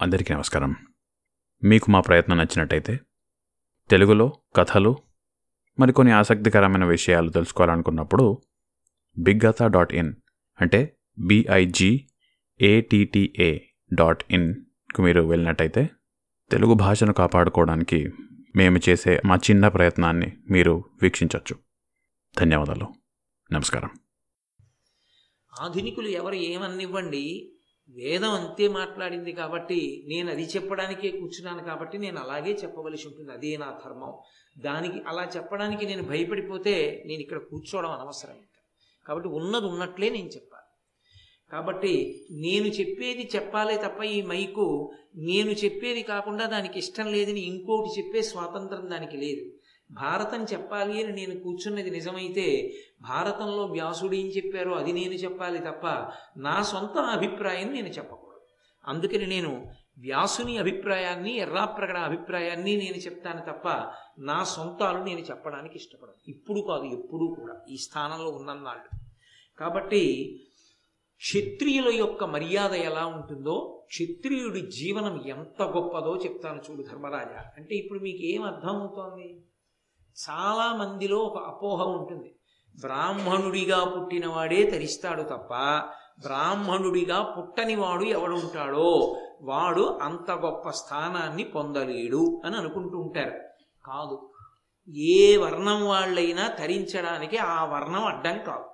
అందరికీ నమస్కారం. మీకు మా ప్రయత్నం నచ్చినట్టయితే తెలుగులో కథలు మరికొన్ని ఆసక్తికరమైన విషయాలు తెలుసుకోవాలనుకున్నప్పుడు బిగ్గత డాట్ ఇన్ అంటే బిఐజీ ఏటీటీఏ డాట్ ఇన్కు మీరు వెళ్ళినట్టయితే తెలుగు భాషను కాపాడుకోవడానికి మేము చేసే మా చిన్న ప్రయత్నాన్ని మీరు వీక్షించవచ్చు ధన్యవాదాలు. నమస్కారం. ఆధునికులు ఎవరు ఏమన్నివ్వండి? వేదం అంతే మాట్లాడింది కాబట్టి నేను అది చెప్పడానికే కూర్చున్నాను కాబట్టి నేను అలాగే చెప్పవలసి ఉంటుంది. అదే నా ధర్మం. దానికి అలా చెప్పడానికి నేను భయపడిపోతే నేను ఇక్కడ కూర్చోవడం అనవసరం ఇంకా. కాబట్టి ఉన్నది ఉన్నట్లే నేను చెప్పాలి. కాబట్టి నేను చెప్పేది చెప్పాలే తప్ప ఈ మైకు నేను చెప్పేది కాకుండా దానికి ఇష్టం లేదని ఇంకోటి చెప్పే స్వాతంత్రం దానికి లేదు. భారతం చెప్పాలి అని నేను కూర్చున్నది నిజమైతే భారతంలో వ్యాసుడు ఏం చెప్పారో అది నేను చెప్పాలి తప్ప నా సొంత అభిప్రాయం నేను చెప్పకూడదు. అందుకని నేను వ్యాసుని అభిప్రాయాన్ని ఎర్రాప్రగడ అభిప్రాయాన్ని నేను చెప్తాను తప్ప నా సొంతాలు నేను చెప్పడానికి ఇష్టపడను. ఇప్పుడు కాదు ఎప్పుడూ కూడా ఈ స్థానంలో ఉన్నన్నాళ్ళు. కాబట్టి క్షత్రియుల యొక్క మర్యాద ఎలా ఉంటుందో క్షత్రియుడి జీవనం ఎంత గొప్పదో చెప్తాను చూడు ధర్మరాజా. అంటే ఇప్పుడు మీకు ఏం అర్థం అవుతోంది చాలా మందిలో ఒక అపోహ ఉంటుంది. బ్రాహ్మణుడిగా పుట్టినవాడే తరిస్తాడు తప్ప బ్రాహ్మణుడిగా పుట్టనివాడు ఎవడుంటాడో వాడు అంత గొప్ప స్థానాన్ని పొందలేడు అని అనుకుంటూ ఉంటారు. కాదు ఏ వర్ణం వాళ్ళైనా తరించడానికి ఆ వర్ణం అడ్డం కాదు.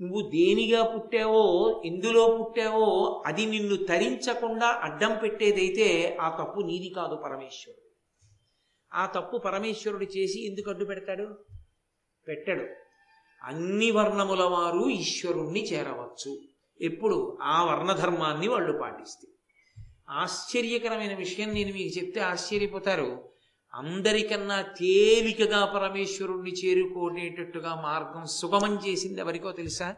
నువ్వు దేనిగా పుట్టావో ఎందులో పుట్టావో అది నిన్ను తరించకుండా అడ్డం పెట్టేదైతే ఆ తప్పు నీది కాదు పరమేశ్వరుడు. ఆ తప్పు పరమేశ్వరుడు చేసి ఎందుకు అడ్డు పెడతాడు? పెట్టడు. అన్ని వర్ణముల వారు ఈశ్వరుణ్ణి చేరవచ్చు. ఎప్పుడు? ఆ వర్ణధర్మాన్ని వాళ్ళు పాటిస్తే. ఆశ్చర్యకరమైన విషయం నేను మీకు చెప్తే ఆశ్చర్యపోతారు. అందరికన్నా తేలికగా పరమేశ్వరుణ్ణి చేరుకునేటట్టుగా మార్గం సుగమం చేసింది ఎవరికో తెలుసా?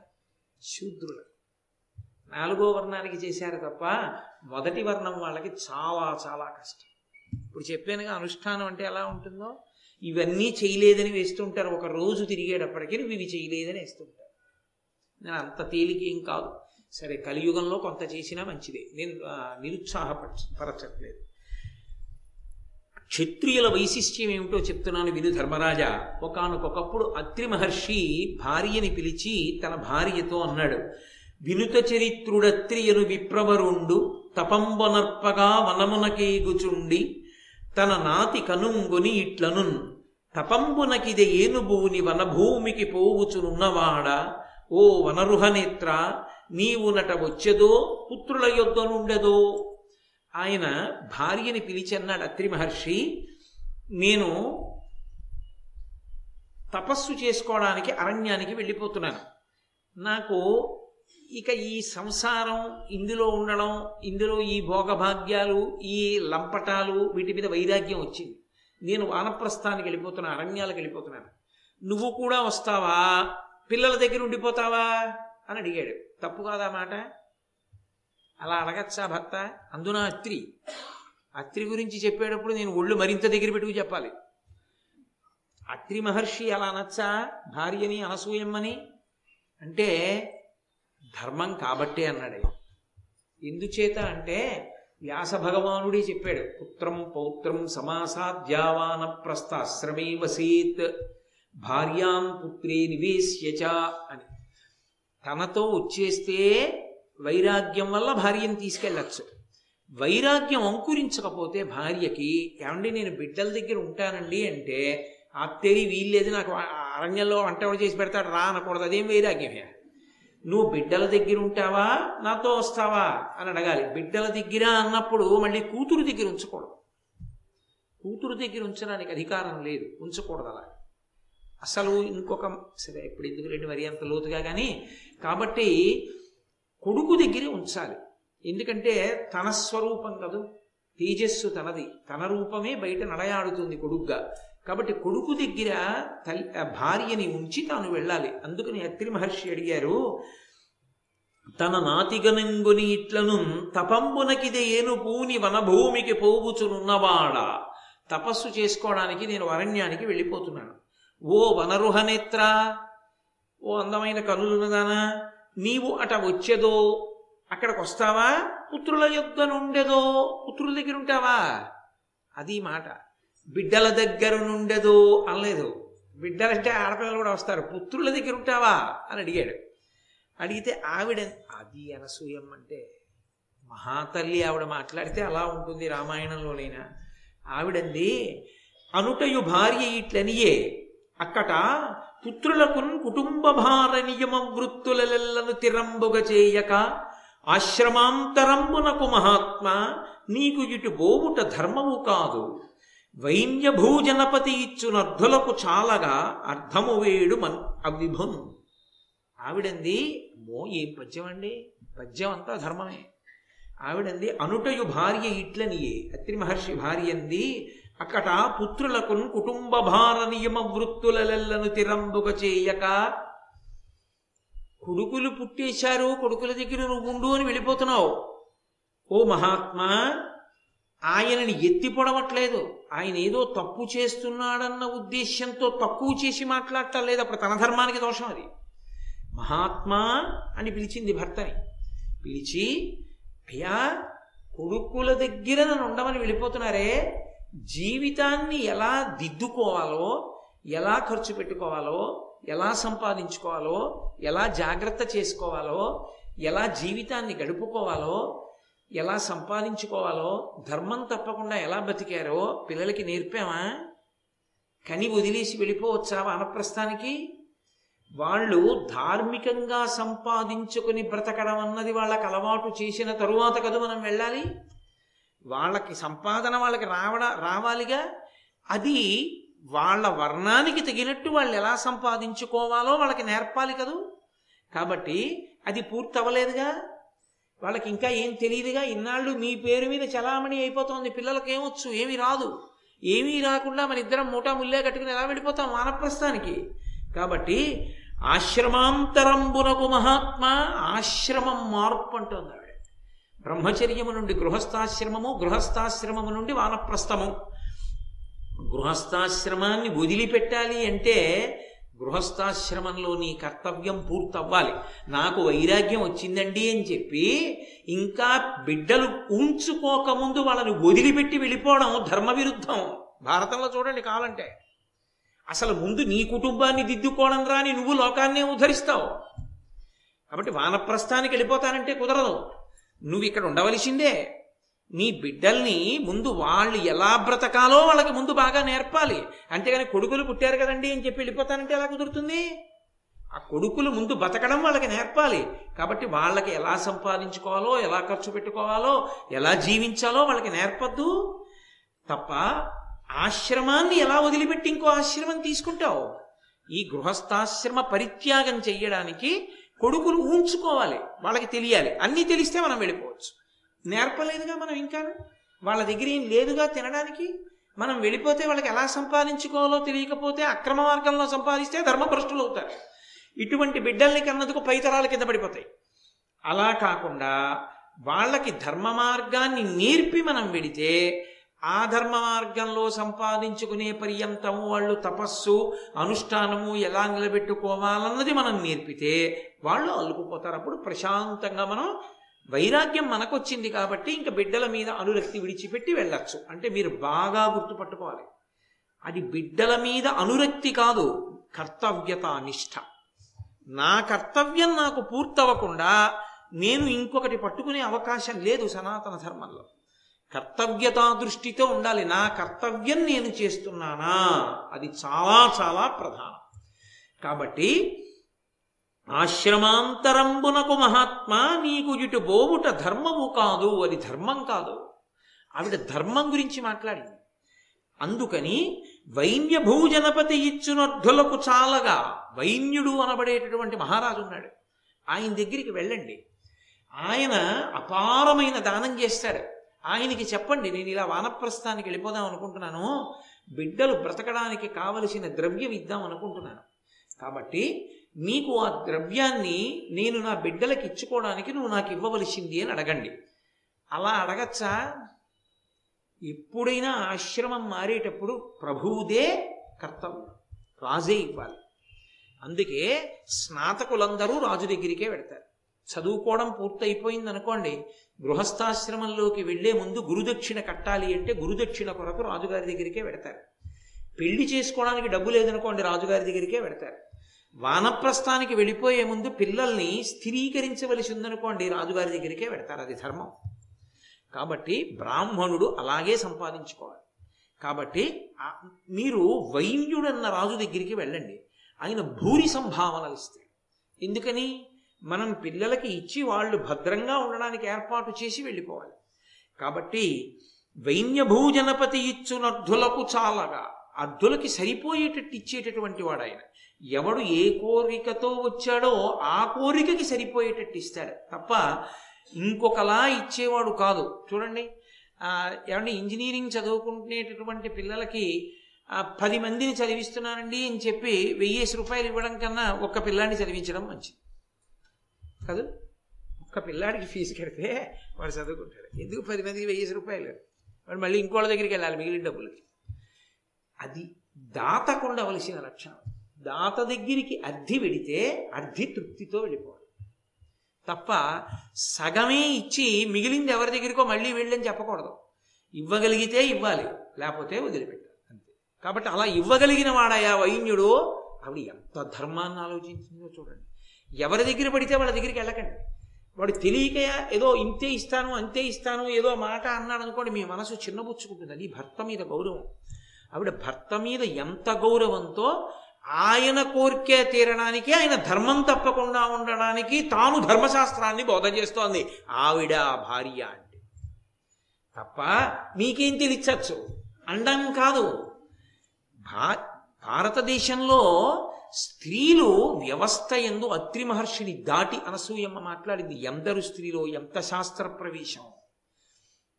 శూద్రులు. నాలుగో వర్ణానికి చేశారు తప్ప మొదటి వర్ణం వాళ్ళకి చాలా చాలా కష్టం. ఇప్పుడు చెప్పానుగా అనుష్ఠానం అంటే ఎలా ఉంటుందో? ఇవన్నీ చేయలేదని వేస్తుంటారు. ఒక రోజు తిరిగేటప్పటికీ నువ్వు ఇవి చేయలేదని వేస్తుంటారు. నేను అంత తేలిక ఏం కాదు. సరే కలియుగంలో కొంత చేసినా మంచిదే. నేను నిరుత్సాహపరచట్లేదు. క్షత్రియుల వైశిష్ట్యం ఏమిటో చెప్తున్నాను విను ధర్మరాజా. ఒకనకొకప్పుడు అత్రి మహర్షి భార్యని పిలిచి తన భార్యతో అన్నాడు వినుత చరిత్రుడత్రియను విప్రవరుండు తపంబనర్పగా వనమునకేగుచుండి తన నాతి కనుంగుని ఇట్లనున్. తపంబునకిది ఏనుబూని వనభూమికి పోవుచునున్నవాడ? ఓ వనరుహనేత్ర నీవు నట వచ్చెదో పుత్రుల యొద్ద నుండెదో? ఆయన భార్యని పిలిచన్నాడు అత్రి మహర్షి నేను తపస్సు చేసుకోవడానికి అరణ్యానికి వెళ్ళిపోతున్నాను. నాకు ఇక ఈ సంసారం ఇందులో ఉండడం ఇందులో ఈ భోగభాగ్యాలు ఈ లంపటాలు వీటి మీద వైరాగ్యం వచ్చింది. నేను వానప్రస్థానికి వెళ్ళిపోతున్నాను అరణ్యాలకు వెళ్ళిపోతున్నాను. నువ్వు కూడా వస్తావా? పిల్లల దగ్గర ఉండిపోతావా? అని అడిగాడు. తప్పు కాదా మాట? అలా అడగచ్చా భర్త? అందున అత్రి. అత్రి గురించి చెప్పేటప్పుడు నేను ఒళ్ళు మరింత దగ్గర పెట్టుకు చెప్పాలి. అత్రి మహర్షి అలా అనొచ్చా? భార్యని అనసూయమ్మని? అంటే ధర్మం కాబట్టే అన్నాడే. ఎందుచేత అంటే వ్యాస భగవానుడే చెప్పాడు పుత్రం పౌత్రం సమాసాధ్యావాన ప్రస్థాశ్రమే వసీత్ భార్యాం పుత్రే నివేశ్యచ అని. తనతో వచ్చేస్తే వైరాగ్యం వల్ల భార్యను తీసుకెళ్ళచ్చు. వైరాగ్యం అంకురించకపోతే భార్యకి ఏమండి నేను బిడ్డల దగ్గర ఉంటానండి అంటే అత్తేరి వీల్లేదు నాకు అరణ్యంలో వంట చేసి పెడతాడు రా అనకూడదు అదేం వైరాగ్యమే? నువ్వు బిడ్డల దగ్గర ఉంటావా? నాతో వస్తావా? అని అడగాలి. బిడ్డల దగ్గర అన్నప్పుడు మళ్ళీ కూతురు దగ్గర ఉంచకూడదు. కూతురు దగ్గర ఉంచడానికి అధికారం లేదు. ఉంచకూడదు అలా. అసలు ఇంకొక సరే ఇప్పుడు ఎందుకు రెండు మరి అంత లోతుగా కానీ కాబట్టి కొడుకు దగ్గరే ఉంచాలి. ఎందుకంటే తన స్వరూపం కదూ తేజస్సు తనది. తన రూపమే బయట నడయాడుతుంది కొడుగ్గా. కాబట్టి కొడుకు దగ్గర తల్లి భార్యని ఉంచి తాను వెళ్ళాలి. అందుకని అత్రి మహర్షి అడిగారు తన నాతిగనంగుని ఇట్లను తపంబునకిదే ఏను పూని వనభూమికి పోవుచునున్నవాడ. తపస్సు చేసుకోవడానికి నేను అరణ్యానికి వెళ్ళిపోతున్నాను. ఓ వనరుహనేత్ర ఓ అందమైన కనులున్నదానా నీవు అట వచ్చేదో అక్కడికి వస్తావా పుత్రుల యొద్ద నుండెదో పుత్రుల దగ్గర ఉంటావా అది మాట. బిడ్డల దగ్గర నుండేదో అనలేదు. బిడ్డలంటే ఆడపిల్లలు కూడా వస్తారు. పుత్రుల దగ్గర ఉంటావా? అని అడిగాడు. అడిగితే ఆవిడ అది అనసూయం అంటే మహాతల్లి ఆవిడ మాట్లాడితే అలా ఉంటుంది రామాయణంలోనైనా. ఆవిడంది అనుటయు భార్య ఇట్లనియే అక్కట పుత్రులకున్ కుటుంబ భార నియమ వృత్తులెల్లను తిరంబుగ చేయక ఆశ్రమాంతరంబునకు మహాత్మ నీకు ఇటు బోవుట ధర్మము కాదు. వైన్యభూజనపతి ఇచ్చు ఇచ్చునర్ధులకు చాలగా అర్థము వేడు మన్ అవిభున్ ఆవిడంది మో ఏం పద్యం అండి పద్యం అంతా ధర్మమే. ఆవిడంది అనుటయు భార్య ఇట్లనియే. అత్రి మహర్షి భార్య అంది అక్కట పుత్రులకు కుటుంబ భార నియమ వృత్తులెల్లను తిరంబుక చేయక కొడుకులు పుట్టేశారు కొడుకుల దగ్గర నువ్వు ఉండు అని వెళ్ళిపోతున్నావు. ఓ మహాత్మా ఆయనని ఎత్తి పొడవట్లేదు. ఆయన ఏదో తప్పు చేస్తున్నాడన్న ఉద్దేశ్యంతో తక్కువ చేసి మాట్లాడటం లేదు. అప్పుడు తన ధర్మానికి దోషం అది. మహాత్మా అని పిలిచింది భర్తని. పిలిచి అయ్యా కొడుకుల దగ్గర నన్ను ఉండమని వెళ్ళిపోతున్నారే. జీవితాన్ని ఎలా దిద్దుకోవాలో ఎలా ఖర్చు పెట్టుకోవాలో ఎలా సంపాదించుకోవాలో ఎలా జాగ్రత్త చేసుకోవాలో ఎలా జీవితాన్ని గడుపుకోవాలో ఎలా సంపాదించుకోవాలో ధర్మం తప్పకుండా ఎలా బతికారో పిల్లలకి నేర్పామా? కని వదిలేసి వెళ్ళిపోవచ్చా వానప్రస్థానికి? వాళ్ళు ధార్మికంగా సంపాదించుకుని బ్రతకడం అన్నది వాళ్ళకి అలవాటు చేసిన తరువాత కదా మనం వెళ్ళాలి? వాళ్ళకి సంపాదన వాళ్ళకి రావడ రావాలిగా? అది వాళ్ళ వర్ణానికి తగినట్టు వాళ్ళు ఎలా సంపాదించుకోవాలో వాళ్ళకి నేర్పాలి కదూ? కాబట్టి అది పూర్తి అవ్వలేదుగా వాళ్ళకి ఇంకా ఏం తెలియదుగా ఇన్నాళ్ళు మీ పేరు మీద చలామణి అయిపోతోంది. పిల్లలకి ఏమొచ్చు? ఏమీ రాదు. ఏమీ రాకుండా మన ఇద్దరం మూటా ముల్లే కట్టుకుని ఎలా వెళ్ళిపోతాం వానప్రస్థానికి? కాబట్టి ఆశ్రమాంతరంబునకు మహాత్మ ఆశ్రమం మార్పు అంటుంది ఆవిడ. బ్రహ్మచర్యము నుండి గృహస్థాశ్రమము గృహస్థాశ్రమము నుండి వానప్రస్థము. గృహస్థాశ్రమాన్ని వదిలిపెట్టాలి అంటే గృహస్థాశ్రమంలో నీ కర్తవ్యం పూర్తవ్వాలి. నాకు వైరాగ్యం వచ్చిందండి అని చెప్పి ఇంకా బిడ్డలు ఉంచుకోకముందు వాళ్ళని వదిలిపెట్టి వెళ్ళిపోవడం ధర్మ విరుద్ధం భారతంలో చూడండి కావాలంటే అసలు ముందు నీ కుటుంబాన్ని దిద్దుకోవడం రాని నువ్వు లోకాన్నే ఉద్ధరిస్తావు. కాబట్టి వానప్రస్థానికి వెళ్ళిపోతానంటే కుదరదు. నువ్వు ఇక్కడ ఉండవలసిందే. నీ బిడ్డల్ని ముందు వాళ్ళు ఎలా బ్రతకాలో వాళ్ళకి ముందు బాగా నేర్పాలి. అంతేగాని కొడుకులు పుట్టారు కదండి అని చెప్పి వెళ్ళిపోతానంటే ఎలా కుదురుతుంది? ఆ కొడుకులు ముందు బతకడం వాళ్ళకి నేర్పాలి. కాబట్టి వాళ్ళకి ఎలా సంపాదించుకోవాలో ఎలా ఖర్చు పెట్టుకోవాలో ఎలా జీవించాలో వాళ్ళకి నేర్పద్దు. తప్ప ఆశ్రమాన్ని ఎలా వదిలిపెట్టి ఇంకో ఆశ్రమం తీసుకుంటావు? ఈ గృహస్థాశ్రమ పరిత్యాగం చెయ్యడానికి కొడుకులు ఊంచుకోవాలి వాళ్ళకి తెలియాలి. అన్నీ తెలిస్తే మనం వెళ్ళిపోవచ్చు. నేర్పలేదుగా మనం ఇంకా? వాళ్ళ దగ్గర ఏం లేదుగా తినడానికి? మనం వెళ్ళిపోతే వాళ్ళకి ఎలా సంపాదించుకోవాలో తెలియకపోతే అక్రమ మార్గంలో సంపాదిస్తే ధర్మభ్రష్టులు అవుతారు. ఇటువంటి బిడ్డల్ని కన్నందుకు పైతరాల కింద పడిపోతాయి. అలా కాకుండా వాళ్ళకి ధర్మ మార్గాన్ని నేర్పి మనం వెడితే ఆ ధర్మ మార్గంలో సంపాదించుకునే పర్యంతము వాళ్ళు తపస్సు అనుష్ఠానము ఎలా నిలబెట్టుకోవాలన్నది మనం నేర్పితే వాళ్ళు అల్లుకుపోతారు. అప్పుడు ప్రశాంతంగా మనం వైరాగ్యం మనకొచ్చింది కాబట్టి ఇంకా బిడ్డల మీద అనురక్తి విడిచిపెట్టి వెళ్ళచ్చు. అంటే మీరు బాగా గుర్తుపట్టుకోవాలి. అది బిడ్డల మీద అనురక్తి కాదు కర్తవ్యత నిష్ఠ నా కర్తవ్యం నాకు పూర్తవ్వకుండా నేను ఇంకొకటి పట్టుకునే అవకాశం లేదు సనాతన ధర్మంలో. కర్తవ్యతా దృష్టితో ఉండాలి. నా కర్తవ్యం నేను చేస్తున్నానా? అది చాలా చాలా ప్రధానం. కాబట్టి ఆశ్రమాంతరంబునకు మహాత్మా నీకు ఇటు బోవుట ధర్మము కాదు అది ధర్మం కాదు. ఆవిడ ధర్మం గురించి మాట్లాడింది. అందుకని వైన్య భూజనపతి ఇచ్చునర్ధులకు చాలగా వైన్యుడు అనబడేటటువంటి మహారాజు ఉన్నాడు. ఆయన దగ్గరికి వెళ్ళండి. ఆయన అపారమైన దానం చేస్తాడు. ఆయనకి చెప్పండి నేను ఇలా వానప్రస్థానికి వెళ్ళిపోదాం అనుకుంటున్నాను. బిడ్డలు బ్రతకడానికి కావలసిన ద్రవ్యం ఇద్దాం అనుకుంటున్నాను. కాబట్టి నీకు ఆ ద్రవ్యాన్ని నేను నా బిడ్డలకి ఇచ్చుకోవడానికి నువ్వు నాకు ఇవ్వవలసింది అని అడగండి. అలా అడగచ్చా? ఎప్పుడైనా ఆశ్రమం మారేటప్పుడు ప్రభువుదే కర్తవ్యం. రాజే ఇవ్వాలి. అందుకే స్నాతకులందరూ రాజు దగ్గరికే పెడతారు చదువుకోవడం పూర్తయిపోయింది అనుకోండి గృహస్థాశ్రమంలోకి వెళ్ళే ముందు గురుదక్షిణ కట్టాలి అంటే గురుదక్షిణ కొరకు రాజుగారి దగ్గరికే పెడతారు పెళ్ళి చేసుకోవడానికి డబ్బు లేదనుకోండి రాజుగారి దగ్గరికే పెడతారు వానప్రస్థానికి వెళ్ళిపోయే ముందు పిల్లల్ని స్థిరీకరించవలసి ఉందనుకోండి రాజుగారి దగ్గరికే పెడతారు అది ధర్మం. కాబట్టి బ్రాహ్మణుడు అలాగే సంపాదించుకోవాలి. కాబట్టి మీరు వైద్యుడన్న రాజు దగ్గరికి వెళ్ళండి. ఆయన భూరి సంభావనలు ఇస్తాడు. ఎందుకని? మనం పిల్లలకి ఇచ్చి వాళ్ళు భద్రంగా ఉండడానికి ఏర్పాటు చేసి వెళ్ళిపోవాలి. కాబట్టి వైన్యభూజనపతి భూజనపతి ఇచ్చునర్థులకు చాలగా అర్థులకి సరిపోయేటట్టు ఇచ్చేటటువంటి వాడు ఆయన. ఎవడు ఏ కోరికతో వచ్చాడో ఆ కోరికకి సరిపోయేటట్టు ఇస్తాడు. తప్ప ఇంకొకలా ఇచ్చేవాడు కాదు. చూడండి ఏమంటే ఇంజనీరింగ్ చదువుకునేటటువంటి పిల్లలకి పది మందిని చదివిస్తున్నానండి అని చెప్పి వెయ్యేసి రూపాయలు ఇవ్వడం కన్నా ఒక్క పిల్లాడిని చదివించడం మంచిది. కాదు ఒక్క పిల్లాడికి ఫీజు కడితే వాడు చదువుకుంటాడు. ఎందుకు పది మందికి వెయ్యేసి రూపాయలు? వాడు మళ్ళీ ఇంకోళ్ళ దగ్గరికి వెళ్ళాలి మిగిలిన డబ్బులకి. అది దాతకుండా వలసిన లక్షణం. దాత దగ్గరికి అర్థి వెడితే అర్థి తృప్తితో వెళ్ళిపోవాలి. తప్ప సగమే ఇచ్చి మిగిలింది ఎవరి దగ్గరికో మళ్ళీ వెళ్ళని చెప్పకూడదు. ఇవ్వగలిగితే ఇవ్వాలి లేకపోతే వదిలిపెట్టాలి. అంతే. కాబట్టి అలా ఇవ్వగలిగిన వాడయా వైన్యుడు ఆవిడ ఎంత ధర్మాన్ని ఆలోచించిందో చూడండి. ఎవరి దగ్గర పడితే వాళ్ళ దగ్గరికి వెళ్ళకండి. వాడు తెలియక ఏదో ఇంతే ఇస్తాను అంతే ఇస్తాను ఏదో మాట అన్నాడు అనుకోండి మీ మనసు చిన్నబుచ్చుకుంటుంది. అది భర్త మీద గౌరవం. ఆవిడ భర్త మీద ఎంత గౌరవంతో ఆయన కోరికే తీరడానికి ఆయన ధర్మం తప్పకుండా ఉండడానికి తాను ధర్మశాస్త్రాన్ని బోధ చేస్తోంది. ఆవిడ భార్య అంటే. తప్ప మీకేం తెలియచ్చు అండం కాదు. భా భారతదేశంలో స్త్రీలు వ్యవస్థ ఎందు అత్రి మహర్షిని దాటి అనసూయమ్మ మాట్లాడింది. ఎందరు స్త్రీలో ఎంత శాస్త్ర ప్రవేశం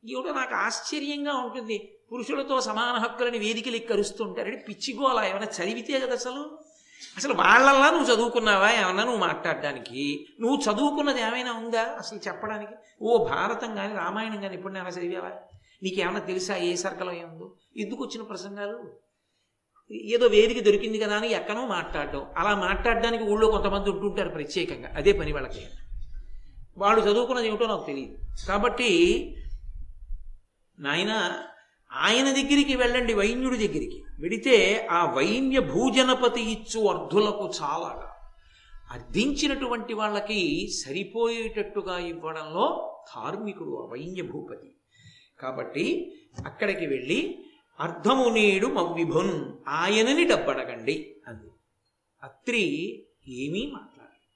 ఈవిడ నాకు ఆశ్చర్యంగా ఉంటుంది. పురుషులతో సమాన హక్కులని వేదికలు ఎక్కరుస్తుంటారని పిచ్చిగోలా ఏమైనా చదివితే కదా అసలు? అసలు వాళ్ళల్లా నువ్వు చదువుకున్నావా? ఏమన్నా నువ్వు మాట్లాడడానికి? నువ్వు చదువుకున్నది ఏమైనా ఉందా? అసలు చెప్పడానికి? ఓ భారతం కానీ రామాయణం కానీ ఇప్పుడు నేను చదివావా? నీకేమైనా తెలుసా ఏ సర్కలం ఏముందో? ఎందుకు వచ్చిన ప్రసంగాలు? ఏదో వేదిక దొరికింది కదా అని ఎక్కనో మాట్లాడడం. అలా మాట్లాడడానికి ఊళ్ళో కొంతమంది ఉంటుంటారు ప్రత్యేకంగా. అదే పని వాళ్ళకి. వాళ్ళు చదువుకున్నది ఏమిటో నాకు తెలియదు. కాబట్టి నాయన ఆయన దగ్గరికి వెళ్ళండి వైన్యుడి దగ్గరికి. వెడితే ఆ వైన్య భూజనపతి ఇచ్చు అర్ధులకు చాలాగా. అర్థించినటువంటి వాళ్ళకి సరిపోయేటట్టుగా ఇవ్వడంలో కార్మికుడు ఆ వైన్య భూపతి. కాబట్టి అక్కడికి వెళ్ళి అర్ధము నేడు మవ్విభున్ ఆయనని డబ్బడగండి అంది. అత్రి ఏమీ మాట్లాడాలి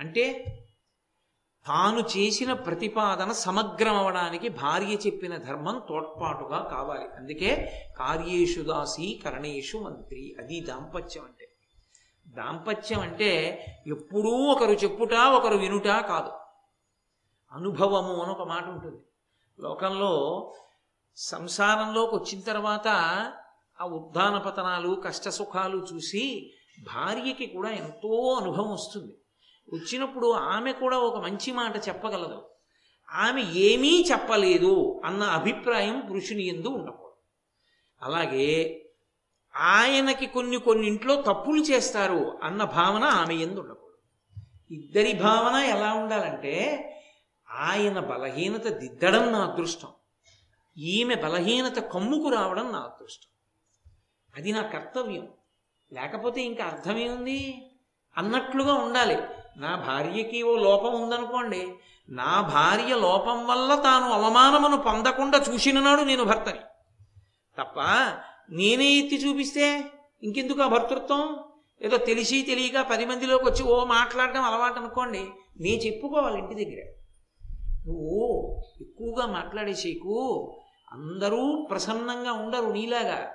అంటే తాను చేసిన ప్రతిపాదన సమగ్రం అవడానికి భార్య చెప్పిన ధర్మం తోడ్పాటుగా కావాలి. అందుకే కార్యేషు దాసి కరణేషు మంత్రి. అది దాంపత్యం అంటే. దాంపత్యం అంటే ఎప్పుడూ ఒకరు చెప్పుట ఒకరు వినుట కాదు. అనుభవము అని ఒక మాట ఉంటుంది. లోకంలో సంసారంలోకి వచ్చిన తర్వాత ఆ ఉద్దాన పతనాలు కష్ట సుఖాలు చూసి భార్యకి కూడా ఎంతో అనుభవం వస్తుంది. వచ్చినప్పుడు ఆమె కూడా ఒక మంచి మాట చెప్పగలదు. ఆమె ఏమీ చెప్పలేదు అన్న అభిప్రాయం పురుషుని ఎందు ఉండకూడదు. అలాగే ఆయనకి కొన్ని కొన్ని ఇంట్లో తప్పులు చేస్తారు అన్న భావన ఆమె ఎందు ఉండకూడదు. ఇద్దరి భావన ఎలా ఉండాలంటే ఆయన బలహీనత దిద్దడం నా అదృష్టం. ఈమె బలహీనత కమ్ముకు రావడం నా అదృష్టం. అది నా కర్తవ్యం. లేకపోతే ఇంకా అర్థమేముంది అన్నట్లుగా ఉండాలి. నా భార్యకి ఓ లోపం ఉందనుకోండి నా భార్య లోపం వల్ల తాను అవమానమును పొందకుండా చూసిన నాడు నేను భర్తని. తప్ప నేనే ఎత్తి చూపిస్తే ఇంకెందుకు ఆ భర్తృత్వం? ఏదో తెలిసి తెలియక పది మందిలోకి వచ్చి ఓ మాట్లాడడం అలవాటు అనుకోండి నేను చెప్పుకోవాలి ఇంటి దగ్గర. నువ్వు ఎక్కువగా మాట్లాడేసేకు అందరూ ప్రసన్నంగా ఉండరు నీలాగా.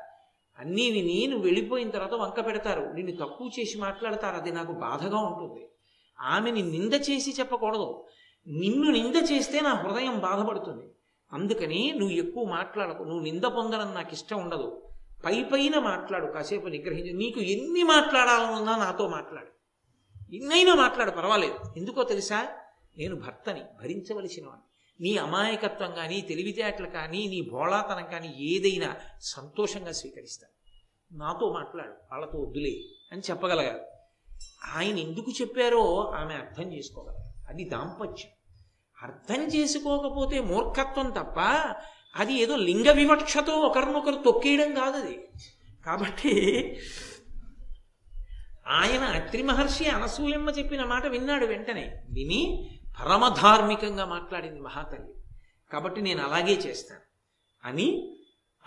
అన్నీ విని నువ్వు వెళ్ళిపోయిన తర్వాత వంక పెడతారు. నిన్ను తక్కువ చేసి మాట్లాడతారు. అది నాకు బాధగా ఉంటుంది. ఆమెని నింద చేసి చెప్పకూడదు. నిన్ను నింద చేస్తే నా హృదయం బాధపడుతుంది. అందుకని నువ్వు ఎక్కువ మాట్లాడకు. నువ్వు నింద పొందడం నాకు ఇష్టం ఉండదు. పై పైన మాట్లాడు. కాసేపు నిగ్రహించి. నీకు ఎన్ని మాట్లాడాలనున్నా నాతో మాట్లాడు. ఎన్నైనా మాట్లాడు పర్వాలేదు. ఎందుకో తెలుసా? నేను భర్తని భరించవలసిన వాడిని నీ అమాయకత్వం కానీ తెలివితేటలు కానీ నీ బోళాతనం కానీ ఏదైనా సంతోషంగా స్వీకరిస్తాను నాతో మాట్లాడు. వాళ్ళతో వద్దులే అని చెప్పగలగాలి. ఆయన ఎందుకు చెప్పారో ఆమె అర్థం చేసుకోగలరు అది దాంపత్యం. అర్థం చేసుకోకపోతే మూర్ఖత్వం తప్ప అది ఏదో లింగ వివక్షతో ఒకరినొకరు తొక్కేయడం కాదు అది. కాబట్టి ఆయన అత్రి మహర్షి అనసూయమ్మ చెప్పిన మాట విన్నాడు వెంటనే. విని పరమధార్మికంగా మాట్లాడింది మహాతల్లి. కాబట్టి నేను అలాగే చేస్తాను అని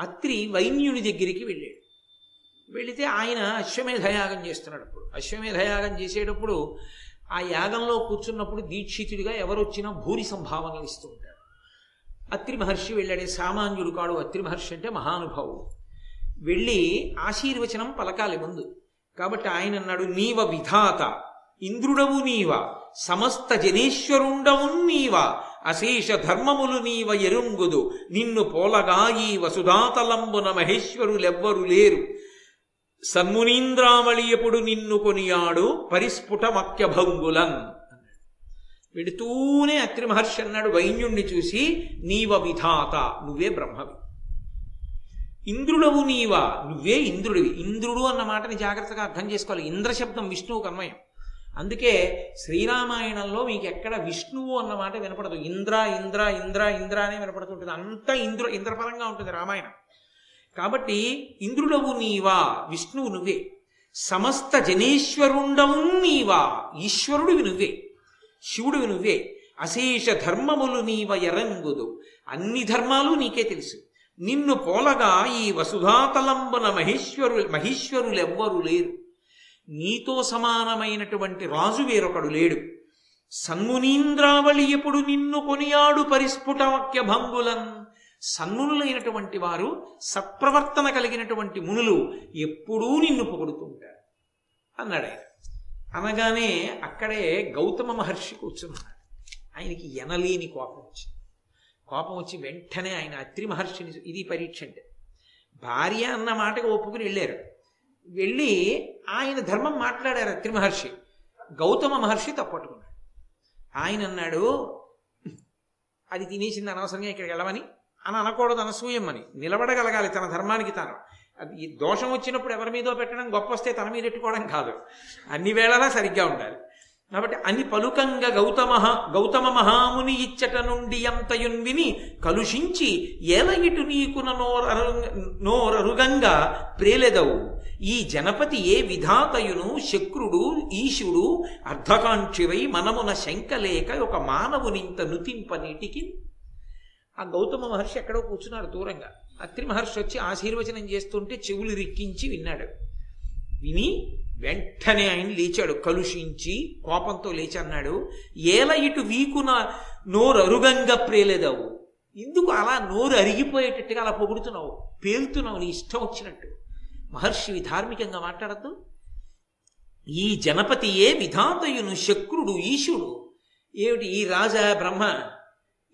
అత్రి వైన్యుని దగ్గరికి వెళ్ళాడు. వెళితే ఆయన అశ్వమేధయాగం చేస్తున్నాడు అప్పుడు. అశ్వమేధయాగం చేసేటప్పుడు ఆ యాగంలో కూర్చున్నప్పుడు దీక్షితుడిగా ఎవరొచ్చినా భూరి సంభావనలు ఇస్తూ ఉంటారు అత్రి మహర్షి వెళ్ళాడే సామాన్యుడు కాడు అత్రి మహర్షి అంటే మహానుభావుడు. వెళ్ళి ఆశీర్వచనం పలకాలి ముందు. కాబట్టి ఆయన అన్నాడు నీవ విధాత ఇంద్రుడవు నీవ సమస్త జనేశ్వరుండవు నీవ అశేష ధర్మములు నీవ ఎరుంగుదు నిన్ను పోలగా ఈ వసుధాతలంబున మహేశ్వరులెవ్వరు లేరు. సన్మునీంద్రామళీయపుడు నిన్ను కొనియాడు పరిస్ఫుట మక్యభంగులన్ వెడుతూనే అత్రి మహర్షి అన్నాడు వైన్యుణ్ణి చూసి నీవ విధాత నువ్వే బ్రహ్మవి. ఇంద్రుడవు నీవా నువ్వే ఇంద్రుడివి. ఇంద్రుడు అన్న మాటని జాగ్రత్తగా అర్థం చేసుకోవాలి. ఇంద్ర శబ్దం విష్ణువుకు అన్వయం. అందుకే శ్రీరామాయణంలో మీకు ఎక్కడ విష్ణువు అన్న మాట వినపడదు. ఇంద్ర ఇంద్ర ఇంద్ర ఇంద్ర అనే వినపడుతుంటుంది. అంతా ఇంద్ర ఇంద్రపరంగా ఉంటుంది రామాయణం. కాబట్టి ఇంద్రుడవు నీవా విష్ణువు నువ్వే. సమస్త జనేశ్వరుండవు నీవా ఈశ్వరుడివి నువ్వే. శివుడివి నువ్వే. అశేష ధర్మములు నీవ ఎరంగుదు. అన్ని ధర్మాలు నీకే తెలుసు. నిన్ను పోలగా ఈ వసుధాతలంబున మహేశ్వరు మహేశ్వరులెవ్వరు లేరు. నీతో సమానమైనటువంటి రాజు వేరొకడు లేడు. సన్మునీంద్రావళి ఎప్పుడు నిన్ను కొనియాడు పరిస్ఫుట వాక్య సన్నులైనటువంటి వారు సత్ప్రవర్తన కలిగినటువంటి మునులు ఎప్పుడూ నిన్ను పొగుడుతుంటారు. అన్నాడు ఆయన. అనగానే అక్కడే గౌతమ మహర్షి కూర్చున్నాడు. ఆయనకి ఎనలేని కోపం వచ్చింది. కోపం వచ్చి వెంటనే ఆయన అత్రి మహర్షిని ఇది పరీక్ష అంటే. భార్య అన్న మాటకు ఒప్పుకుని వెళ్ళారు. వెళ్ళి ఆయన ధర్మం మాట్లాడారు అత్రి మహర్షి. గౌతమ మహర్షి తప్పట్టుకున్నాడు. ఆయన అన్నాడు అది తినేసింది అనవసరంగా ఇక్కడికి వెళ్ళమని. అని అనకూడదు అనసూయమని. నిలబడగలగాలి తన ధర్మానికి తాను. అది ఈ దోషం వచ్చినప్పుడు ఎవరి మీదో పెట్టడం గొప్ప వస్తే తన మీద ఎట్టుకోవడం కాదు. అన్ని వేళలా సరిగ్గా ఉండాలి. కాబట్టి అని పలుకంగా గౌతమ గౌతమ మహాముని ఇచ్చట నుండి ఎంతయున్ విని కలుషించి ఏలగిటు నీకున నోరరు నోరరుగంగా ప్రేలెదవు. ఈ జనపతి ఏ విధాతయును? శక్రుడు ఈశుడు అర్ధకాంక్షివై మనమున శంకలేక ఒక మానవునింత నుతింపనీటికి ఆ గౌతమ మహర్షి ఎక్కడో కూర్చున్నారు దూరంగా. అత్రి మహర్షి వచ్చి ఆశీర్వచనం చేస్తుంటే చెవులు రిక్కించి విన్నాడు. విని వెంటనే ఆయన లేచాడు. కలుషించి కోపంతో లేచి అన్నాడు ఏల ఇటు వీకున నోరు అరుగంగా ప్రేలేదావు. ఎందుకు అలా నోరు అరిగిపోయేటట్టుగా అలా పొగుడుతున్నావు? పేలుతున్నావు నీ ఇష్టం వచ్చినట్టు. మహర్షి ధార్మికంగా మాట్లాడద్దు. ఈ జనపతి ఏ విధాతయును శక్రుడు ఈశుడు ఏమిటి ఈ రాజా బ్రహ్మ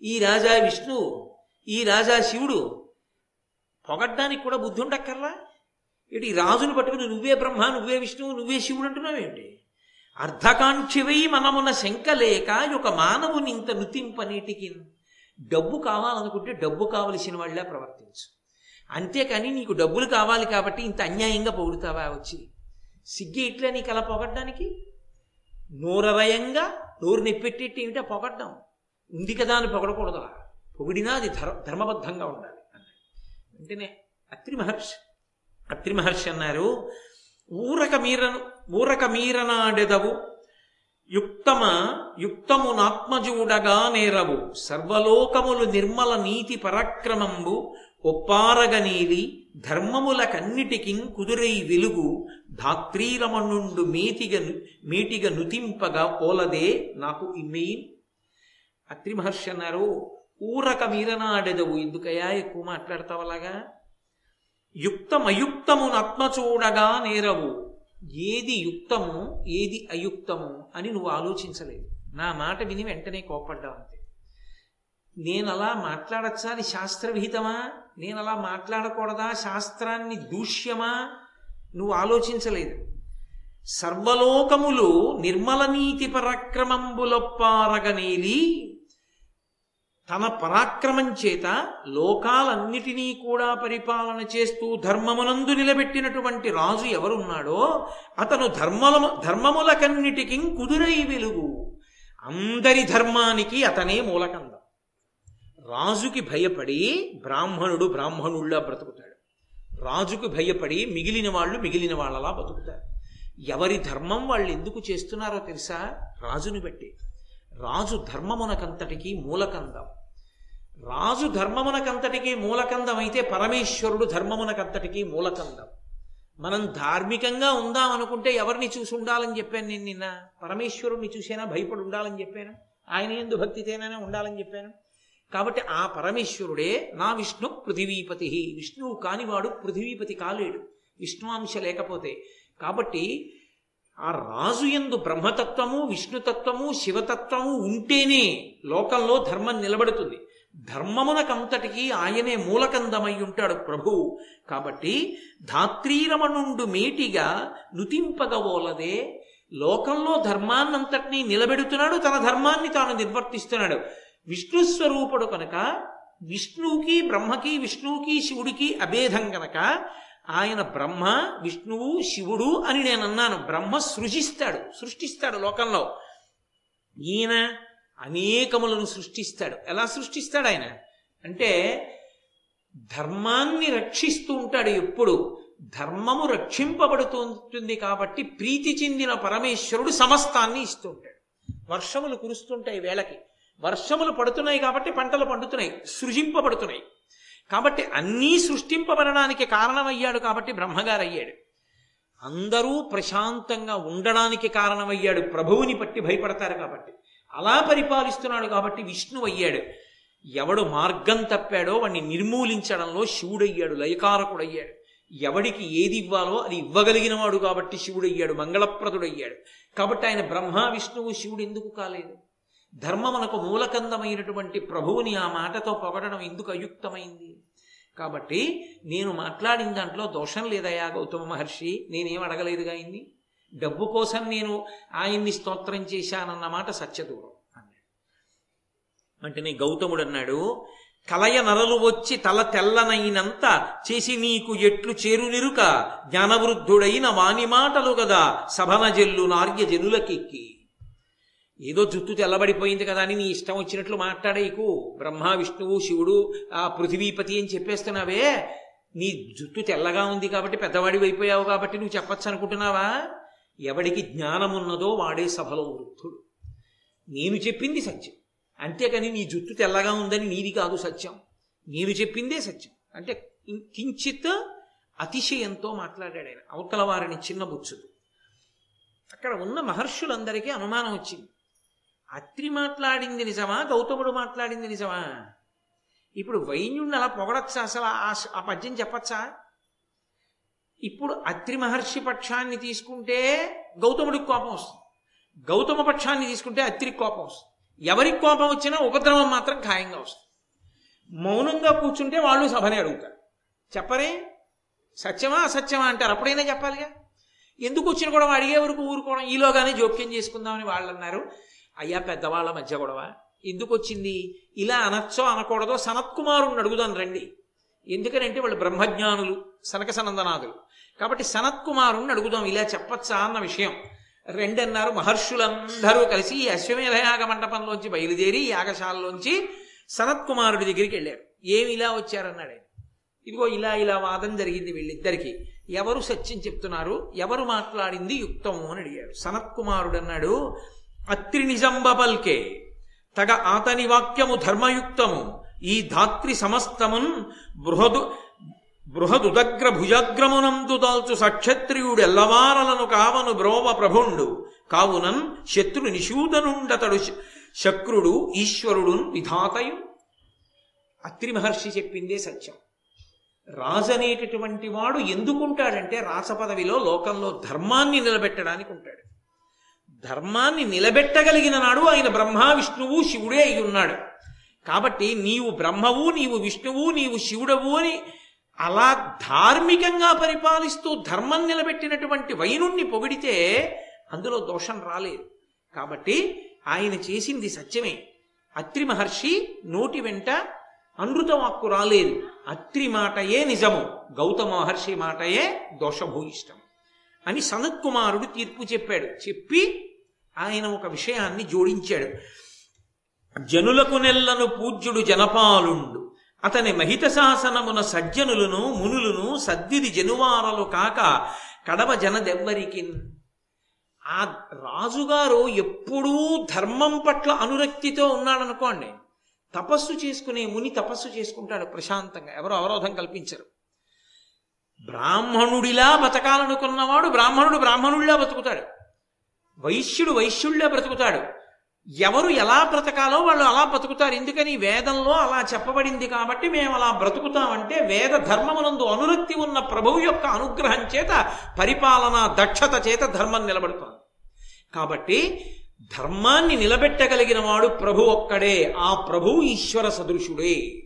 ఈ రాజా విష్ణువు ఈ రాజా శివుడు పొగడ్డానికి కూడా బుద్ధి ఉండక్కర్లా? ఇటు ఈ రాజును పట్టుకుని నువ్వే బ్రహ్మ నువ్వే విష్ణువు నువ్వే శివుడు అంటున్నావేంటి అర్ధకాంక్షివై మనమున శంకలేక ఒక మానవుని ఇంత నుతింపనీటికి డబ్బు కావాలనుకుంటే డబ్బు కావలసిన వాళ్ళే ప్రవర్తించు. అంతేకాని నీకు డబ్బులు కావాలి కాబట్టి ఇంత అన్యాయంగా పొగుడుతావా వచ్చి? సిగ్గి ఇట్లా నీకు అలా పొగడ్డానికి? నోరవయంగా నోరు నెప్పెట్టేటి ఏమిటా పొగడ్డం. ఉంది కదా అని పొగడకూడదు పొగిడినా అది ధర్మ ధర్మబద్ధంగా ఉండాలి అంటేనే అత్రి మహర్షి అత్రి మహర్షి అన్నారు ఊరక మీరను ఊరక మీరనాడెదవు యుక్తమ యుక్తమునాత్మజూడగా నేరవు. సర్వలోకములు నిర్మల నీతి పరాక్రమంబు ఒప్పారగనీలి ధర్మములకన్నిటికి కుదురై వెలుగు ధాత్రీరమణుండు మేతిగ మీటిగ నుతింపగా ఓలదే నాకు ఇమ్మెయిన్ అత్రి మహర్షి అన్నారు ఊరక మీరనాడెదవు ఎందుకయ్యా ఎక్కువ మాట్లాడతావు అలాగా? యుక్తమయుక్తమును నేరవు. ఏది యుక్తము ఏది అయుక్తము అని నువ్వు ఆలోచించలేదు. నా మాట విని వెంటనే కోపడ్డావు అంతే. నేను అలా మాట్లాడచ్చా? అది శాస్త్రవిహితమా? నేను అలా మాట్లాడకూడదా? శాస్త్రాన్ని దూష్యమా? నువ్వు ఆలోచించలేదు. సర్వలోకములు నిర్మల నీతి పరక్రమంబులొప్పారగనేలి తన పరాక్రమం చేత లోకాలన్నిటినీ కూడా పరిపాలన చేస్తూ ధర్మమునందు నిలబెట్టినటువంటి రాజు ఎవరున్నాడో అతను ధర్మల ధర్మములకన్నిటికి కుదురై వెలుగు. అందరి ధర్మానికి అతనే మూలకందం. రాజుకి భయపడి బ్రాహ్మణుడు బ్రాహ్మణుళ్ళ బ్రతుకుతాడు. రాజుకు భయపడి మిగిలిన వాళ్ళు మిగిలిన వాళ్ళలా బతుకుతారు. ఎవరి ధర్మం వాళ్ళు ఎందుకు చేస్తున్నారో తెలుసా? రాజుని బట్టి. రాజు ధర్మమునకంతటికి మూలకందం. రాజు ధర్మమునకంతటికీ మూలకందం అయితే పరమేశ్వరుడు ధర్మమునకంతటికీ మూలకందం. మనం ధార్మికంగా ఉందాం అనుకుంటే ఎవరిని చూసి ఉండాలని చెప్పాను నేను నిన్న? పరమేశ్వరుడిని చూసేనా? భయపడి ఉండాలని చెప్పాను? ఆయన ఎందు భక్తితేనైనా ఉండాలని చెప్పాను? కాబట్టి ఆ పరమేశ్వరుడే నా విష్ణు పృథివీపతి విష్ణువు కానివాడు పృథివీపతి కాలేడు. విష్ణువాంశ లేకపోతే. కాబట్టి ఆ రాజు ఎందు బ్రహ్మతత్వము విష్ణుతత్వము శివతత్వము ఉంటేనే లోకంలో ధర్మం నిలబడుతుంది. ధర్మమునకంతటికి ఆయనే మూలకందమై ఉంటాడు ప్రభువు కాబట్టి ధాత్రీరమణుండు మేటిగా నుతింపగవోలదే లోకంలో ధర్మాన్నంతటినీ నిలబెడుతున్నాడు తన ధర్మాన్ని తాను నిర్వర్తిస్తున్నాడు. విష్ణు స్వరూపుడు కనుక విష్ణువుకి బ్రహ్మకి విష్ణువుకి శివుడికి అభేదం కనుక ఆయన బ్రహ్మ విష్ణువు శివుడు అని నేను అన్నాను బ్రహ్మ సృజిస్తాడు సృష్టిస్తాడు లోకంలో. ఈయన అనేకములను సృష్టిస్తాడు. ఎలా సృష్టిస్తాడు ఆయన? అంటే ధర్మాన్ని రక్షిస్తూ ఉంటాడు ఎప్పుడు. ధర్మము రక్షింపబడుతుంటుంది కాబట్టి ప్రీతి చెందిన పరమేశ్వరుడు సమస్తాన్ని ఇస్తూ ఉంటాడు. వర్షములు కురుస్తుంటాయి వేళకి. వర్షములు పడుతున్నాయి కాబట్టి పంటలు పండుతున్నాయి సృజింపబడుతున్నాయి. కాబట్టి అన్నీ సృష్టింపబడడానికి కారణమయ్యాడు కాబట్టి బ్రహ్మగారు అయ్యాడు అందరూ ప్రశాంతంగా ఉండడానికి కారణమయ్యాడు. ప్రభువుని పట్టి భయపడతారు కాబట్టి. అలా పరిపాలిస్తున్నాడు కాబట్టి విష్ణు అయ్యాడు ఎవడు మార్గం తప్పాడో వాడిని నిర్మూలించడంలో శివుడయ్యాడు లయకారకుడయ్యాడు. ఎవడికి ఏది ఇవ్వాలో అది ఇవ్వగలిగినవాడు కాబట్టి శివుడయ్యాడు మంగళప్రదుడయ్యాడు. కాబట్టి ఆయన బ్రహ్మ విష్ణువు శివుడు ఎందుకు కాలేదు? ధర్మమునకు మూలకందమైనటువంటి ప్రభువుని ఆ మాటతో పొగడడం ఎందుకు అయుక్తమైంది? కాబట్టి నేను మాట్లాడిన దాంట్లో దోషం లేదయా గౌతమ మహర్షి? నేనేం అడగలేదుగా ఆయన్ని డబ్బు కోసం నేను ఆయన్ని స్తోత్రం చేశానన్న మాట సత్యదూరం అన్నాడు. అంటే గౌతముడు అన్నాడు కలయ నరలు వచ్చి తల తెల్లనైనంత చేసి నీకు ఎట్లు చేరునిరుక? జ్ఞానవృద్ధుడైన వాని మాటలు గదా సభన జల్లు నార్య జనులకెక్కి ఏదో జుట్టు తెల్లబడిపోయింది కదా అని నీ ఇష్టం వచ్చినట్లు మాట్లాడేకు బ్రహ్మ విష్ణువు శివుడు ఆ పృథివీపతి అని చెప్పేస్తున్నావే. నీ జుత్తు తెల్లగా ఉంది కాబట్టి పెద్దవాడివి అయిపోయావు కాబట్టి నువ్వు చెప్పచ్చు అనుకుంటున్నావా? ఎవడికి జ్ఞానం ఉన్నదో వాడే సభలో వృద్ధుడు. నేను చెప్పింది సత్యం. అంతేకాని నీ జుట్టు తెల్లగా ఉందని నీది కాదు సత్యం. నేను చెప్పిందే సత్యం. అంటే కించిత్ అతిశయంతో మాట్లాడాడు ఆయన అవతల వారిని చిన్న బుచ్చుదు అక్కడ ఉన్న మహర్షులందరికీ అనుమానం వచ్చింది. అత్రి మాట్లాడింది నిజమా? గౌతముడు మాట్లాడింది నిజమా? ఇప్పుడు వైన్యుణ్ణి అలా పొగడచ్చా అసలు? ఆ పద్యం చెప్పచ్చా? ఇప్పుడు అత్రి మహర్షి పక్షాన్ని తీసుకుంటే గౌతముడికి కోపం వస్తుంది. గౌతమ పక్షాన్ని తీసుకుంటే అత్రికి కోపం వస్తుంది. ఎవరికి కోపం వచ్చినా ఉపద్రవం మాత్రం ఖాయంగా వస్తుంది. మౌనంగా కూర్చుంటే వాళ్ళు సభనే అడుగుతారు. చెప్పరే? సత్యమా అసత్యమా అంటారు. అప్పుడైనా చెప్పాలిగా? ఎందుకు వచ్చిన కూడా అడిగే వరకు ఊరుకోవడం ఈలోగానే జోక్యం చేసుకుందామని వాళ్ళు అన్నారు. అయ్యా పెద్దవాళ్ళ మధ్య గొడవ. ఎందుకు వచ్చింది ఇలా అనొచ్చో అనకూడదో సనత్కుమారుణ్ణి అడుగుదాం రండి. ఎందుకనంటే వాళ్ళు బ్రహ్మజ్ఞానులు సనక సనందనాథులు. కాబట్టి సనత్కుమారుణ్ణి అడుగుదాం ఇలా చెప్పచ్చా అన్న విషయం. రెండన్నారు మహర్షులందరూ కలిసి ఈ అశ్వమేధయాగ మండపంలోంచి బయలుదేరి యాగశాలలోంచి సనత్కుమారుడి దగ్గరికి వెళ్ళారు. ఏమి ఇలా వచ్చారన్నాడు ఇదిగో ఇలా ఇలా వాదం జరిగింది వీళ్ళిద్దరికీ. ఎవరు సత్యం చెప్తున్నారు? ఎవరు మాట్లాడింది యుక్తము అని అడిగాడు. సనత్కుమారుడు అన్నాడు అత్రి నిజంబ పల్కే. తగ ఆతని వాక్యము ధర్మయుక్తము. ఈ ధాత్రి సమస్తమున్ బృహదు బృహదుదగ్ర భుజగ్రమునందు దాల్చు సక్షత్రియుడు ఎల్లవారలను కావను బ్రోవ ప్రభుండు. కావునన్ శత్రు నిషూదనుండతడు శక్రుడు ఈశ్వరుడు విధాతయు. అత్రి మహర్షి చెప్పిందే సత్యం. రాజు అనేటటువంటి వాడు ఎందుకుంటాడంటే రాసపదవిలో లోకంలో ధర్మాన్ని నిలబెట్టడానికి ఉంటాడు ధర్మాన్ని నిలబెట్టగలిగిన నాడు ఆయన బ్రహ్మ విష్ణువు శివుడే అయి ఉన్నాడు. కాబట్టి నీవు బ్రహ్మవు నీవు విష్ణువు నీవు శివుడవు అని అలా ధార్మికంగా పరిపాలిస్తూ ధర్మం నిలబెట్టినటువంటి వైనుణ్ణి పొగిడితే అందులో దోషం రాలేదు. కాబట్టి ఆయన చేసింది సత్యమే. అత్రి మహర్షి నోటి వెంట అనృతవాక్కు రాలేదు. అత్రి మాటయే నిజము గౌతమ మహర్షి మాటయే దోషభూయిష్టం అని సనత్కుమారుడు తీర్పు చెప్పాడు. చెప్పి ఆయన ఒక విషయాన్ని జోడించాడు. జనులకు నెల్లను పూజ్యుడు జనపాలుండు. అతని మహిత శాసనమున సజ్జనులను మునులను సద్దిది జనువారలు కాక కడవ జనదెవ్వరికి? ఆ రాజుగారు ఎప్పుడూ ధర్మం పట్ల అనురక్తితో ఉన్నాడనుకోండి. తపస్సు చేసుకునే ముని తపస్సు చేసుకుంటాడు ప్రశాంతంగా. ఎవరు అవరోధం కల్పించరు. బ్రాహ్మణుడిలా బతకాలనుకున్నవాడు బ్రాహ్మణుడు బ్రాహ్మణుడిలా బతుకుతాడు. వైశ్యుడు వైశ్యుళ్ళే బ్రతుకుతాడు. ఎవరు ఎలా బ్రతకాలో వాళ్ళు అలా బ్రతుకుతారు. ఎందుకని వేదంలో అలా చెప్పబడింది కాబట్టి మేము అలా బ్రతుకుతామంటే వేద ధర్మమునందు అనురక్తి ఉన్న ప్రభువు యొక్క అనుగ్రహం చేత పరిపాలన దక్షత చేత ధర్మం నిలబడుతోంది. కాబట్టి ధర్మాన్ని నిలబెట్టగలిగిన వాడు ప్రభు ఒక్కడే. ఆ ప్రభువు ఈశ్వర సదృశుడే.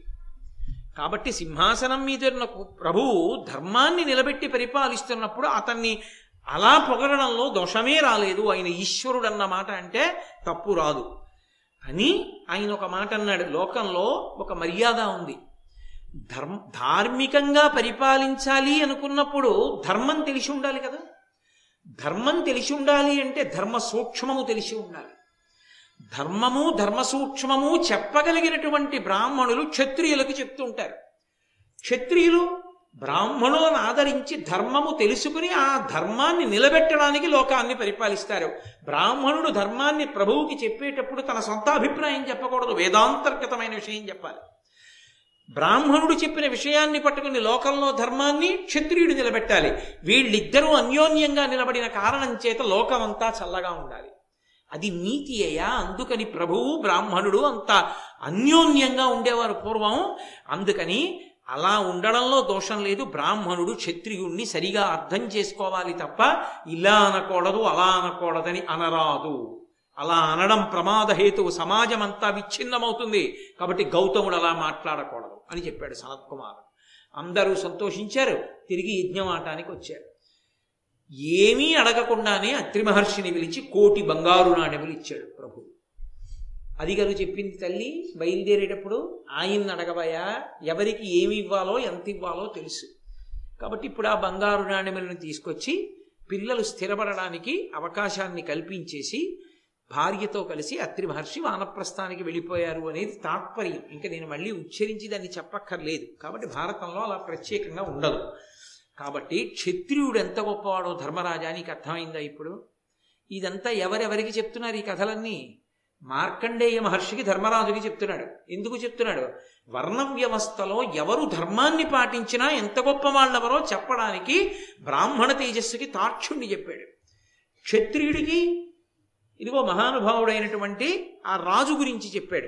కాబట్టి సింహాసనం మీద ఉన్న ప్రభువు ధర్మాన్ని నిలబెట్టి పరిపాలిస్తున్నప్పుడు అతన్ని అలా పొగడడంలో దోషమే రాలేదు. ఆయన ఈశ్వరుడు అన్న మాట అంటే తప్పు రాదు. అని ఆయన ఒక మాట అన్నాడు. లోకంలో ఒక మర్యాద ఉంది. ధర్మ ధార్మికంగా పరిపాలించాలి అనుకున్నప్పుడు ధర్మం తెలిసి ఉండాలి కదా. ధర్మం తెలిసి ఉండాలి అంటే ధర్మ సూక్ష్మము తెలిసి ఉండాలి. ధర్మము ధర్మ సూక్ష్మము చెప్పగలిగినటువంటి బ్రాహ్మణులు క్షత్రియులకు చెప్తుంటారు. క్షత్రియులు బ్రాహ్మణులను ఆదరించి ధర్మము తెలుసుకుని ఆ ధర్మాన్ని నిలబెట్టడానికి లోకాన్ని పరిపాలిస్తారు. బ్రాహ్మణుడు ధర్మాన్ని ప్రభువుకి చెప్పేటప్పుడు తన సొంత అభిప్రాయం చెప్పకూడదు. వేదాంతర్గతమైన విషయం చెప్పాలి. బ్రాహ్మణుడు చెప్పిన విషయాన్ని పట్టుకుని లోకంలో ధర్మాన్ని క్షత్రియుడు నిలబెట్టాలి. వీళ్ళిద్దరూ అన్యోన్యంగా నిలబడిన కారణం చేత లోకమంతా చల్లగా ఉండాలి. అది నీతి అయ్యా. అందుకని ప్రభువు బ్రాహ్మణుడు అంత అన్యోన్యంగా ఉండేవారు పూర్వం. అందుకని అలా ఉండడంలో దోషం లేదు. బ్రాహ్మణుడు క్షత్రియుణ్ణి సరిగా అర్థం చేసుకోవాలి తప్ప ఇలా అనకూడదు అలా అనకూడదని అనరాదు. అలా అనడం ప్రమాదహేతువు సమాజం అంతా విచ్ఛిన్నమవుతుంది. కాబట్టి గౌతముడు అలా మాట్లాడకూడదు అని చెప్పాడు సనత్కుమారు అందరూ సంతోషించారు. తిరిగి యజ్ఞమాటానికి వచ్చారు. ఏమీ అడగకుండానే అత్రి మహర్షిని పిలిచి కోటి బంగారు నాణ్యములు ఇచ్చాడు ప్రభు అది గారు చెప్పింది తల్లి బయలుదేరేటప్పుడు ఆయన్ని అడగబోయా ఎవరికి ఏమి ఇవ్వాలో ఎంత ఇవ్వాలో తెలుసు. కాబట్టి ఇప్పుడు ఆ బంగారు నాణ్యములను తీసుకొచ్చి పిల్లలు స్థిరపడడానికి అవకాశాన్ని కల్పించేసి భార్యతో కలిసి అత్రి మహర్షి వానప్రస్థానికి వెళ్ళిపోయారు అనేది తాత్పర్యం. ఇంకా నేను మళ్ళీ ఉచ్చరించి దాన్ని చెప్పక్కర్లేదు. కాబట్టి భారతంలో అలా ప్రత్యేకంగా ఉండదు. కాబట్టి క్షత్రియుడు ఎంత గొప్పవాడో ధర్మరాజానికి అర్థమైందా ఇప్పుడు? ఇదంతా ఎవరెవరికి చెప్తున్నారు ఈ కథలన్నీ? మార్కండేయ మహర్షికి ధర్మరాజుకి చెప్తున్నాడు. ఎందుకు చెప్తున్నాడు? వర్ణ వ్యవస్థలో ఎవరు ధర్మాన్ని పాటించినా ఎంత గొప్ప వాళ్ళెవరో చెప్పడానికి బ్రాహ్మణ తేజస్సుకి తాక్షుణ్ణి చెప్పాడు. క్షత్రియుడికి ఇదిగో మహానుభావుడైనటువంటి ఆ రాజు గురించి చెప్పాడు.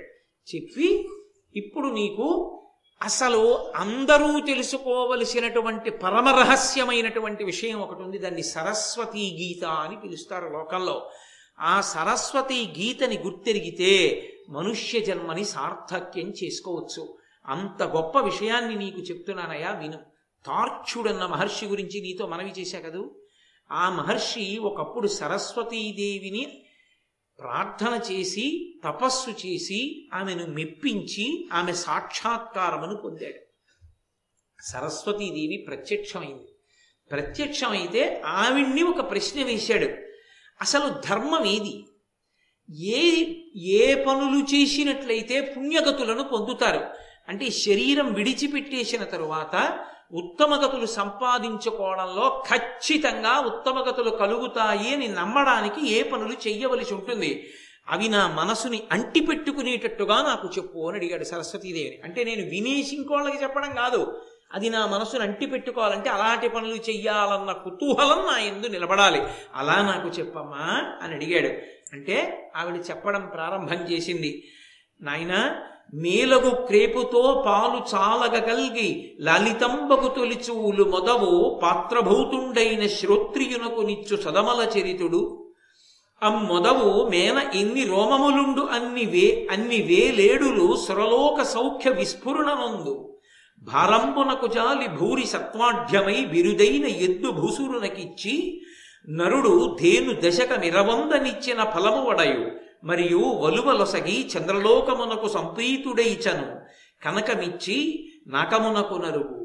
చెప్పి ఇప్పుడు నీకు అసలు అందరూ తెలుసుకోవలసినటువంటి పరమరహస్యమైనటువంటి విషయం ఒకటి ఉంది. దాన్ని సరస్వతీ గీత అని పిలుస్తారు లోకంలో. ఆ సరస్వతి గీతని గుర్తెరిగితే మనుష్య జన్మని సార్థక్యం చేసుకోవచ్చు. అంత గొప్ప విషయాన్ని నీకు చెప్తున్నానయ్యా విను. తార్క్షుడన్న మహర్షి గురించి నీతో మనవి చేశా కదూ? ఆ మహర్షి ఒకప్పుడు సరస్వతీదేవిని ప్రార్థన చేసి తపస్సు చేసి ఆమెను మెప్పించి ఆమె సాక్షాత్కారమును పొందాడు. సరస్వతీదేవి ప్రత్యక్షమైంది. ప్రత్యక్షమైతే ఆవిడ్ని ఒక ప్రశ్న వేశాడు. అసలు ధర్మం ఏది? ఏ ఏ పనులు చేసినట్లయితే పుణ్యగతులను పొందుతారు? అంటే శరీరం విడిచిపెట్టేసిన తరువాత ఉత్తమగతులు సంపాదించుకోవడంలో ఖచ్చితంగా ఉత్తమగతులు కలుగుతాయి అని నమ్మడానికి ఏ పనులు చెయ్యవలసి ఉంటుంది? అవి నా మనసుని అంటిపెట్టుకునేటట్టుగా నాకు చెప్పు అని అడిగాడు సరస్వతీదేవిని అంటే నేను వినేసి ఇంకోళ్ళకి చెప్పడం కాదు. అది నా మనసును అంటి పెట్టుకోవాలంటే అలాంటి పనులు చెయ్యాలన్న కుతూహలం నా ఎందు నిలబడాలి. అలా నాకు చెప్పమ్మా అని అడిగాడు. అంటే ఆవిడ చెప్పడం ప్రారంభం చేసింది. నాయన మేలగు క్రేపుతో పాలు చాలగగల్గి లలితంబగు తొలిచూలు మొదవు పాత్రభూతుండైన శ్రోత్రియునకు నిచ్చు సదమల చరితుడు. అమ్మొదవు మేన ఎన్ని రోమములుండు అన్ని వే అన్ని వేలేడులు సురలోక సౌఖ్య విస్ఫురణనందు. భారంబునకు జాలి భూరి సత్వాఢ్యమై బిరుదైన ఎద్దు భూసురునకిచ్చి నరుడు ధేను దశక మిరవందనిచ్చిన ఫలము వడయు మరియు వలువలొసగి చంద్రలోకమునకు సంప్రీతుడైచను కనకమిచ్చి నకమునకు నరువు.